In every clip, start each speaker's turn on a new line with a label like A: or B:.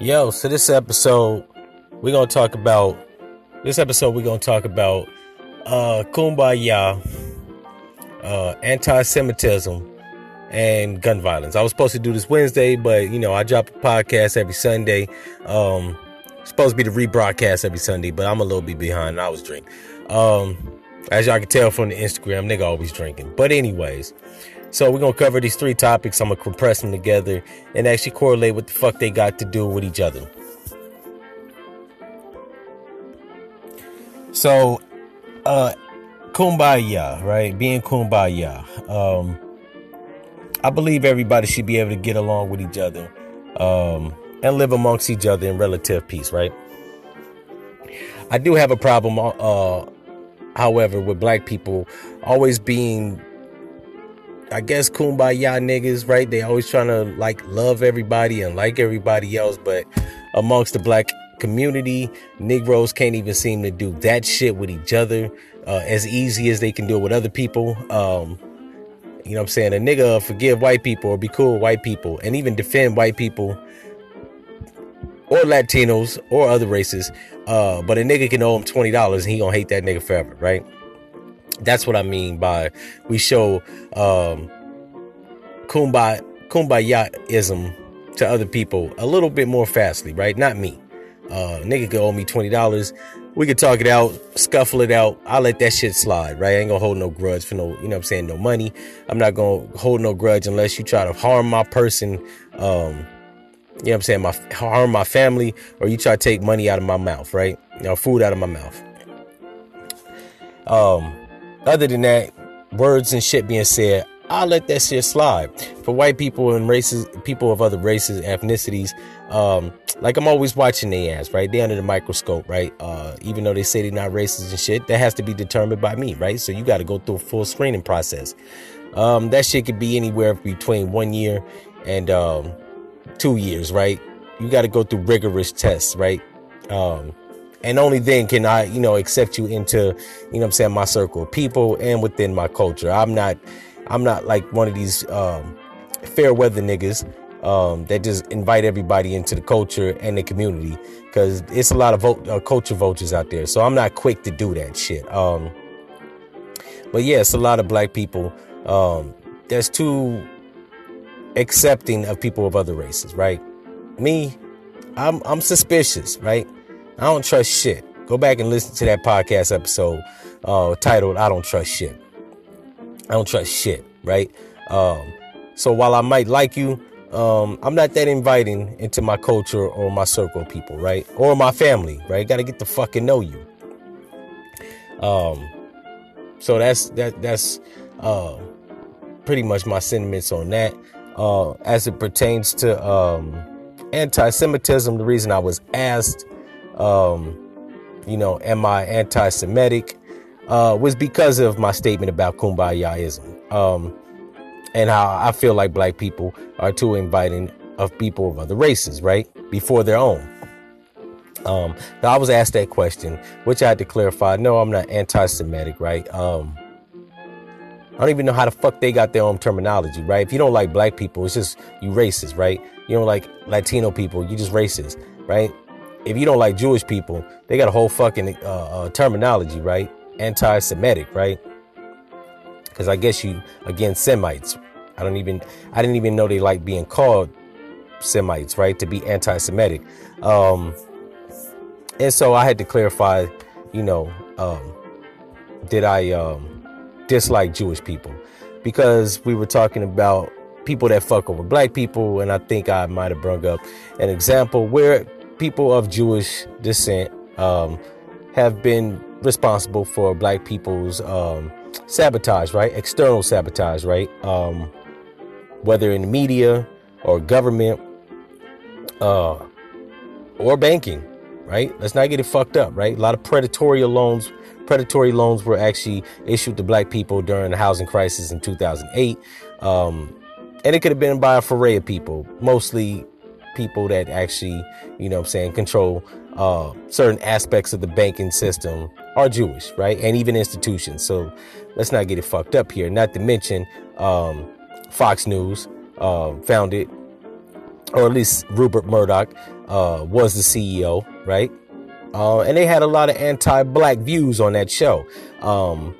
A: Yo, so this episode we're gonna talk about this episode we're gonna talk about uh kumbaya, uh anti-Semitism, and gun violence. I was supposed to do this Wednesday, but you know, I drop a podcast every Sunday. Um supposed to be the rebroadcast every Sunday, but I'm a little bit behind. I was drinking. Um as y'all can tell from the Instagram, nigga always drinking. But anyways, so we're gonna cover these three topics. I'm gonna compress them together and actually correlate what the fuck they got to do with each other. So, uh, kumbaya, right? Being kumbaya. Um, I believe everybody should be able to get along with each other, um, and live amongst each other in relative peace, right? I do have a problem, uh, however, with black people always being I guess kumbaya niggas, right? They always trying to like love everybody and like everybody else, but amongst the black community, Negroes can't even seem to do that shit with each other uh, as easy as they can do it with other people. Um, you know what I'm saying? A nigga forgive white people or be cool with white people and even defend white people or Latinos or other races. Uh, but a nigga can owe him $20 and he gonna hate that nigga forever, right? That's what I mean by we show um, kumbaya kumbayaism to other people a little bit more fastly, right? Not me. Uh, nigga could owe me twenty dollars. We could talk it out, scuffle it out. I'll let that shit slide, right? I ain't gonna hold no grudge for no, you know what I'm saying, no money. I'm not gonna hold no grudge unless you try to harm my person, um, you know what I'm saying, my harm my family, or you try to take money out of my mouth, right? You know, food out of my mouth. Um, other than that, words and shit being said, I'll let that shit slide. For white people and races, people of other races, ethnicities, um, like I'm always watching their ass, right? They under the microscope, right? Uh, even though they say they're not racist and shit, that has to be determined by me, right? So you got to go through a full screening process. Um, that shit could be anywhere between one year and um, two years, right? You got to go through rigorous tests, right? Um, and only then can I, you know, accept you into, you know I'm saying, my circle of people and within my culture. I'm not I'm not like one of these um, fair weather niggas um, that just invite everybody into the culture and the community because it's a lot of vo- uh, culture vultures out there. So I'm not quick to do that shit. Um, but yeah, it's a lot of black people um, that's too accepting of people of other races, right? Me, I'm I'm suspicious, right? I don't trust shit. Go back and listen to that podcast episode uh, titled "I Don't Trust Shit." I don't trust shit, right? Um, so while I might like you, um, I'm not that inviting into my culture or my circle of people, right? Or my family, right? Got to get to fucking know you. Um, so that's that that's uh, pretty much my sentiments on that. Uh, as it pertains to um, anti-Semitism, the reason I was asked um, you know, am I anti Semitic, uh, was because of my statement about kumbayaism um, and how I feel like black people are too inviting of people of other races, right? Before their own. Um, I was asked that question, which I had to clarify. No, I'm not anti Semitic, right? Um, I don't even know how the fuck they got their own terminology, right? If you don't like black people, it's just you racist, right? You don't like Latino people, you just racist, right? If you don't like Jewish people, they got a whole fucking uh, uh, terminology, right? Anti-Semitic, right? Because I guess you again Semites. I don't even I didn't even know they like being called Semites, right? To be anti-Semitic, um, and so I had to clarify. You know, um, did I um, dislike Jewish people? Because we were talking about people that fuck over black people, and I think I might have brought up an example where people of Jewish descent um, have been responsible for black people's um, sabotage, right? External sabotage, right? Um, whether in the media or government uh, or banking, right? Let's not get it fucked up, right? A lot of predatory loans, predatory loans were actually issued to black people during the housing crisis in 2008. Um, and it could have been by a foray of people, mostly people that actually, you know I'm saying, control uh, certain aspects of the banking system are Jewish, right? And even institutions. So let's not get it fucked up here. Not to mention um, Fox News uh, founded, or at least Rupert Murdoch, uh, was the CEO, right? Uh, and they had a lot of anti-black views on that show. Um,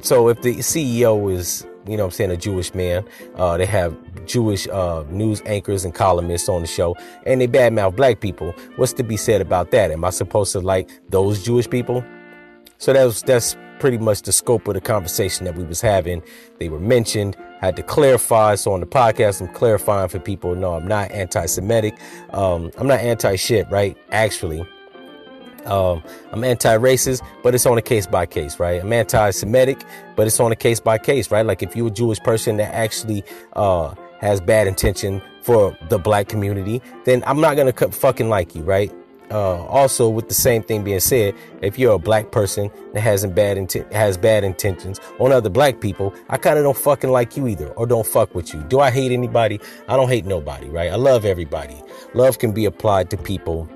A: so if the CEO is, you know I'm saying, a Jewish man, uh, they have Jewish uh, news anchors and columnists on the show, and they badmouth black people. What's to be said about that? Am I supposed to like those Jewish people? So that's that's pretty much the scope of the conversation that we was having. They were mentioned. I had to clarify. So on the podcast, I'm clarifying for people. No, I'm not anti-Semitic. Um, I'm not anti-shit, right? Actually, um, I'm anti-racist, but it's on a case by case, right? I'm anti-Semitic, but it's on a case by case, right? Like if you're a Jewish person that actually uh, has bad intention for the black community, then I'm not gonna fucking like you, right? Uh, also, with the same thing being said, if you're a black person that hasn't bad intent has bad intentions on other black people, I kind of don't fucking like you either, or don't fuck with you. Do I hate anybody? I don't hate nobody, right? I love everybody. Love can be applied to people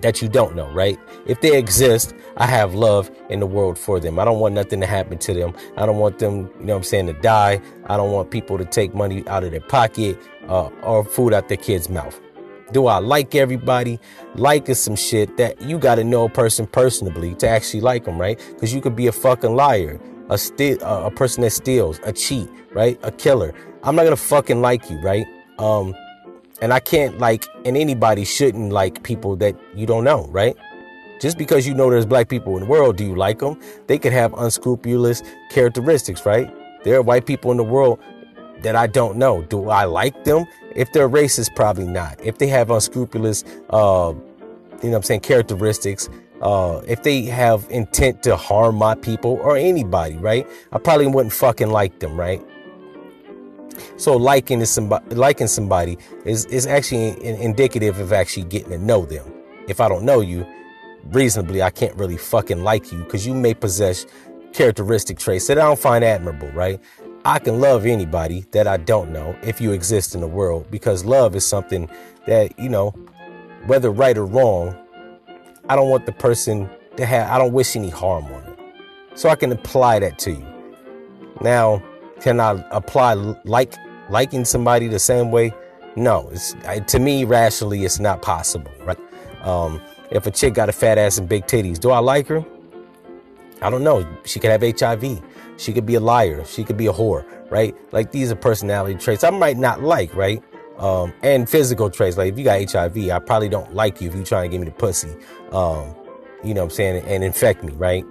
A: that you don't know, right? If they exist, I have love in the world for them. I don't want nothing to happen to them. I don't want them, you know I'm saying, to die. I don't want people to take money out of their pocket uh, or food out their kids' mouth. Do I like everybody? Like is some shit that you got to know a person personally to actually like them, right? Because you could be a fucking liar, a uh, a person that steals, a cheat, right? A killer. I'm not gonna fucking like you, right? Um, and I can't like, and anybody shouldn't like people that you don't know, right? Just because you know there's black people in the world, do you like them? They could have unscrupulous characteristics, right? There are white people in the world that I don't know. Do I like them? If they're racist, probably not. If they have unscrupulous, uh, you know I'm saying, characteristics, uh, if they have intent to harm my people or anybody, right? I probably wouldn't fucking like them, right? So liking is somebody, liking somebody is, is actually indicative of actually getting to know them. If I don't know you, reasonably, I can't really fucking like you because you may possess characteristic traits that I don't find admirable, right? I can love anybody that I don't know if you exist in the world because love is something that, you know, whether right or wrong, I don't want the person to have, I don't wish any harm on it. So I can apply that to you. Now, can I apply like liking somebody the same way? No, it's to me rationally it's not possible, right? Um, if a chick got a fat ass and big titties, do I like her? I don't know. She could have HIV. She could be a liar. She could be a whore, right? Like these are personality traits I might not like, right? Um, and physical traits. Like if you got HIV, I probably don't like you if you're trying to give me the pussy. Um, you know what I'm saying? And infect me, right?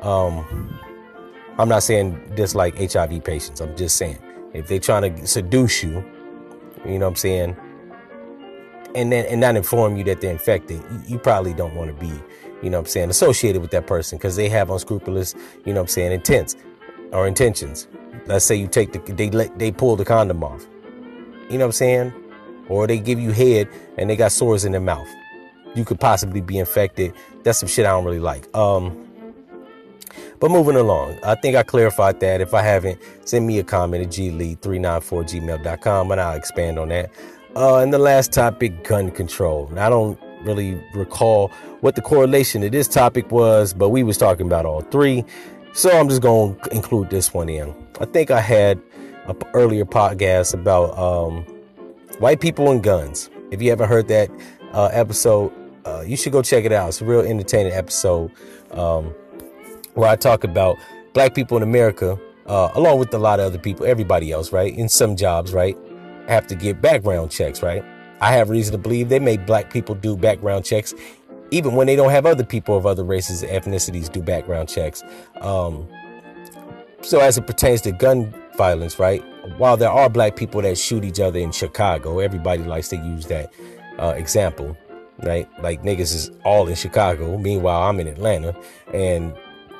A: Um, I'm not saying dislike HIV patients. I'm just saying if they're trying to seduce you, you know what I'm saying? And then and not inform you that they're infected, you, probably don't want to be, you know what I'm saying, associated with that person because they have unscrupulous, you know what I'm saying, intents or intentions. Let's say you take the they let they pull the condom off. You know what I'm saying? Or they give you head and they got sores in their mouth. You could possibly be infected. That's some shit I don't really like. Um but moving along, I think I clarified that. If I haven't, send me a comment at glee394gmail.com and I'll expand on that. Uh, and the last topic, gun control. I don't really recall what the correlation to this topic was, but we was talking about all three. So I'm just going to include this one in. I think I had an earlier podcast about um, white people and guns. If you haven't heard that uh, episode, uh, you should go check it out. It's a real entertaining episode um, where I talk about black people in America, uh, along with a lot of other people, everybody else, right? In some jobs, right? Have to get background checks, right? I have reason to believe they make black people do background checks even when they don't have other people of other races ethnicities do background checks. Um, so as it pertains to gun violence, right? While there are black people that shoot each other in Chicago, everybody likes to use that uh, example, right? Like niggas is all in Chicago. Meanwhile, I'm in Atlanta, and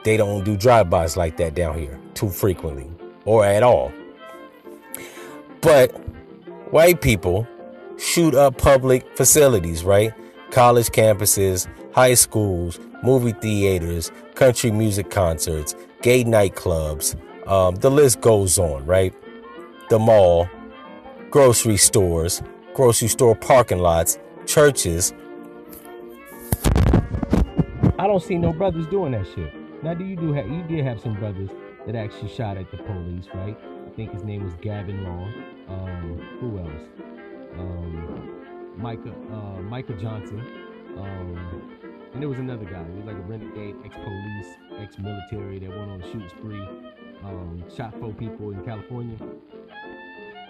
A: they don't do drive-bys like that down here too frequently or at all. But white people shoot up public facilities, right? college campuses, high schools, movie theaters, country music concerts, gay nightclubs. Um, the list goes on, right? The mall, grocery stores, grocery store parking lots, churches. I don't see no brothers doing that shit. Now, do you do have you did have some brothers that actually shot at the police, right? I think his name was Gavin Long. Um, who else? Um, Micah uh, Micah Johnson, um, and there was another guy. He was like a renegade, ex-police, ex-military that went on a shoot spree, um, shot four people in California.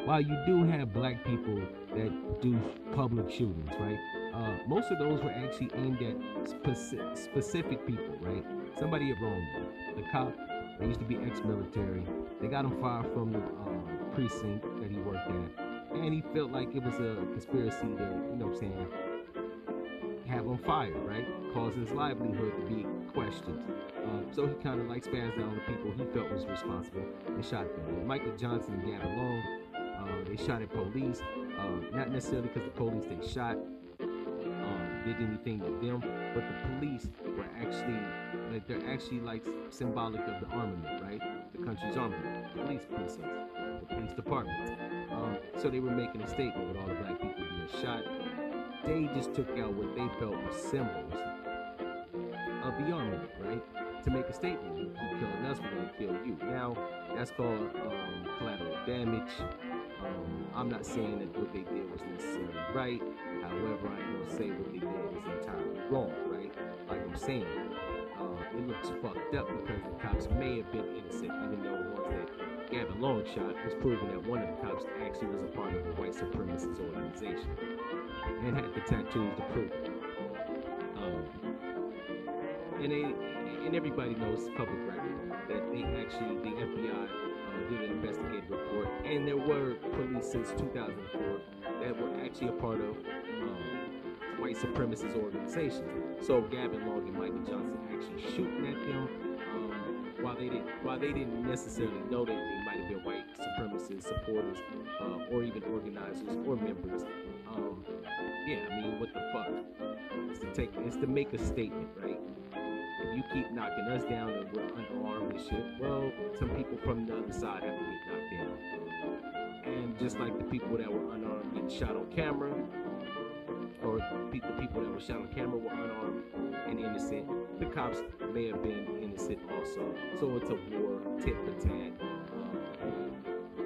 A: While you do have black people that do public shootings, right? Uh, most of those were actually aimed at speci- specific people, right? Somebody had wronged them. The cop, they used to be ex-military. They got him fired from the uh, precinct that he worked at, and he felt like it was a conspiracy to, you know, what I'm saying, have him fired, right? Cause his livelihood to be questioned. Um, so he kind of like spazzed out on the people he felt was responsible and shot them. Michael Johnson and Gavin Long, uh, they shot at police, uh, not necessarily because the police they shot did anything to them, but the police were actually they're actually like symbolic of the armament, right? The country's armament, police precincts, the police departments. Um, so they were making a statement with all the black people being shot. They just took out what they felt were symbols of the armament, right? To make a statement, you keep killing us, we're gonna kill you. Now that's called um, collateral damage. Um, I'm not saying that what they did was necessarily right. However, I ain't gonna say what they did was entirely wrong, right? Like I'm saying, it looks fucked up because the cops may have been innocent, even though ones that Gavin Long shot was proven that one of the cops actually was a part of the white supremacist organization and had the tattoos to prove it. Um, and they, and everybody knows public record that they actually the FBI did an investigative report, and there were police since 2004 that were actually a part of white supremacist organizations. So Gavin Long and Michael Johnson actually shooting at them um, while they didn't while they didn't necessarily know that they might have been white supremacist supporters uh, or even organizers or members. Um, yeah, I mean, what the fuck? It's to take, it's to make a statement, right? if you keep knocking us down and we're unarmed and shit, well, some people from the other side have to get knocked down. And just like the people that were unarmed getting shot on camera, or the people that were shot on camera were unarmed and innocent, the cops may have been innocent also. So it's a war tit for tat. Um,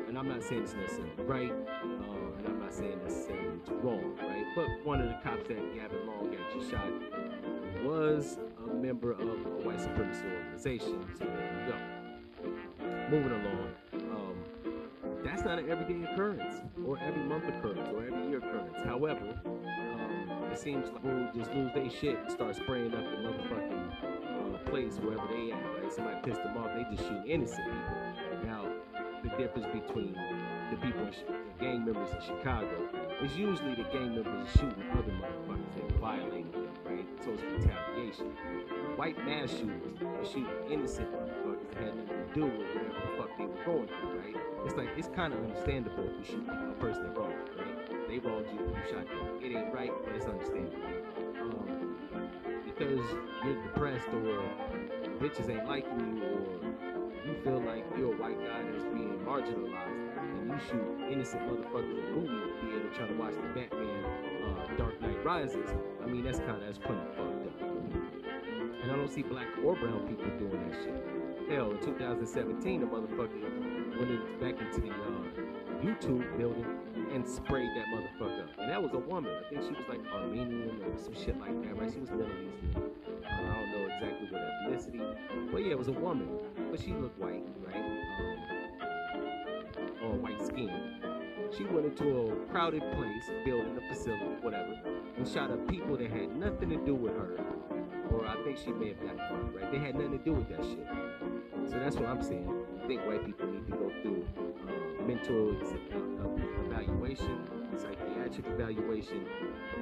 A: and I'm not saying it's necessarily right, uh, and I'm not saying necessarily it's wrong, right? But one of the cops that Gavin Long actually shot was a member of a white supremacy organization. So there go. Moving along. Um, that's not an everyday occurrence, or every month occurrence, or every year occurrence. However, it seems like people just lose their shit and start spraying up the motherfucking uh, place wherever they at. Right? Somebody pissed them off, they just shoot innocent people. Now, the difference between the people, the gang members in Chicago, is usually the gang members shooting other motherfuckers and violating them, right? So it's retaliation. White mass shooters are shooting innocent motherfuckers that had nothing to do with whatever the fuck they were going through, right? It's like it's kind of understandable if you shoot a person you, right? They wronged you, you shot them. It ain't right, but it's understandable. Um, because you're depressed or bitches ain't liking you or you feel like you're a white guy that's being marginalized and you shoot innocent motherfuckers in the movie theater trying to watch the Batman uh, Dark Knight Rises, I mean, that's kind of, that's pretty fucked up. And I don't see black or brown people doing that shit. Hell, in 2017, the motherfucker went back into the uh, YouTube building and sprayed that motherfucker up. And that was a woman. I think she was like Armenian or some shit like that, right? She was Middle Eastern. Uh, I don't know exactly what ethnicity, but yeah, it was a woman but she looked white, right? Um, or white skin. She went into a crowded place, building a facility, whatever, and shot up people that had nothing to do with her. Or I think she may have gotten fired, right? They had nothing to do with that shit. So that's what I'm saying. I think white people need to go through mental evaluation, psychiatric evaluation,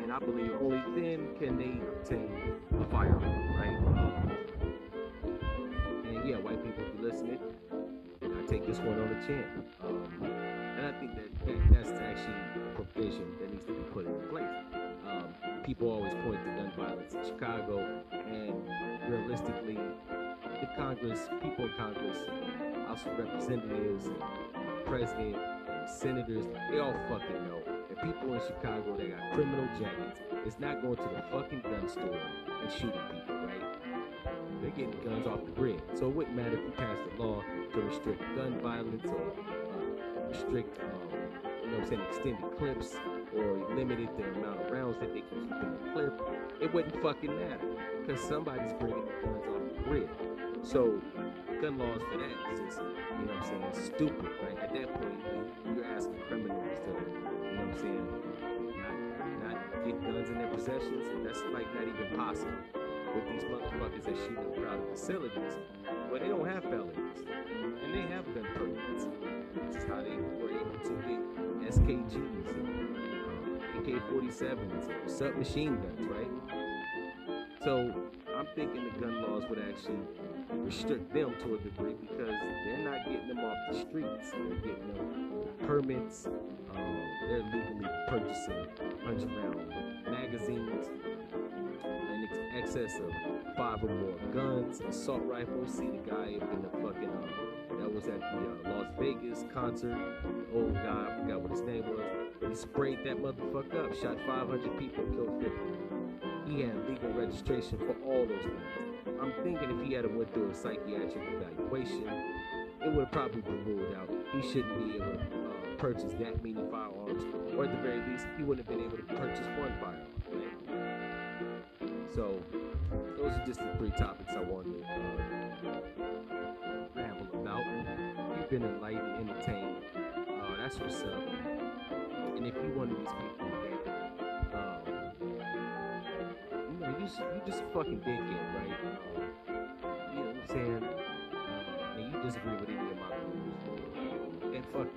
A: and I believe only then can they obtain a firearm, right? Um, yeah, white people, if you're listening, I take this one on the chin. Um, and I think that, that that's actually a provision that needs to be put in place. Um, people always point to gun violence in Chicago, and realistically, the Congress, people in Congress, House of Representatives, president, senators, they all fucking know that people in Chicago that got criminal jackets is not going to the fucking gun store and shooting people, right? they're getting guns off the grid. So it wouldn't matter if you passed a law to restrict gun violence or uh,
B: restrict, um, you know what I'm saying, extended clips or limited the amount of rounds that they can keep in the clip, it wouldn't fucking matter because somebody's bringing the guns off the grid. So gun laws for that is just, you know what I'm saying, stupid, right? At that point, you're asking criminals to, you know what I'm saying, not, not get guns in their possessions, that's like not even possible with these motherfuckers that shoot in crowded facilities, where they don't have felonies and they have gun permits. This is how they were able to get SKGs and uh, AK-47s and submachine guns, right? So I'm thinking the gun laws would actually restrict them to a degree because they're not getting them off the streets. They're getting them permits. Um, they're legally purchasing 100 round magazines in excess of five or more guns, assault rifles. See the guy in the fucking, uh, that was at the uh, Las Vegas concert. The old guy, I forgot what his name was. He sprayed that motherfucker up, shot 500 people, killed 50. He had legal registration for all those things. I'm thinking if he had went through a psychiatric evaluation, it would have probably been ruled out. He shouldn't be able to uh, purchase that many firearms, or at the very least, he wouldn't have been able to purchase one firearm. So, those are just the three topics I wanted to uh, ramble about. You've been enlightened, entertained. Uh, that's what's up. And if you one of these people just, you just fucking dickhead, right? You know what I'm saying? And you disagree with any of my views, then fuck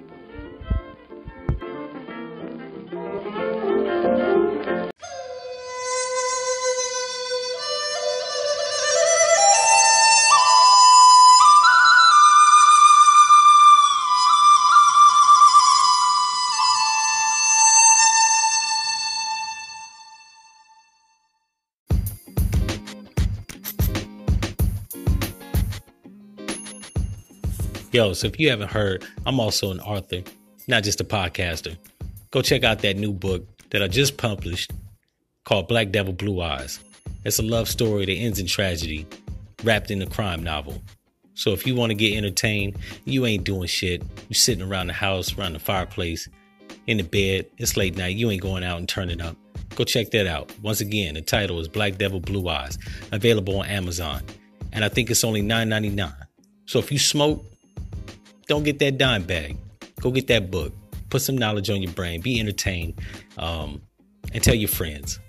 B: you.
A: Yo, so if you haven't heard, I'm also an author, not just a podcaster. Go check out that new book that I just published called Black Devil Blue Eyes. It's a love story that ends in tragedy, wrapped in a crime novel. So if you want to get entertained, you ain't doing shit. You're sitting around the house, around the fireplace, in the bed. It's late night. You ain't going out and turning up. Go check that out. Once again, the title is Black Devil Blue Eyes, available on Amazon. And I think it's only $9.99. So if you smoke, don't get that dime bag. Go get that book. Put some knowledge on your brain. Be entertained. Um, and tell your friends.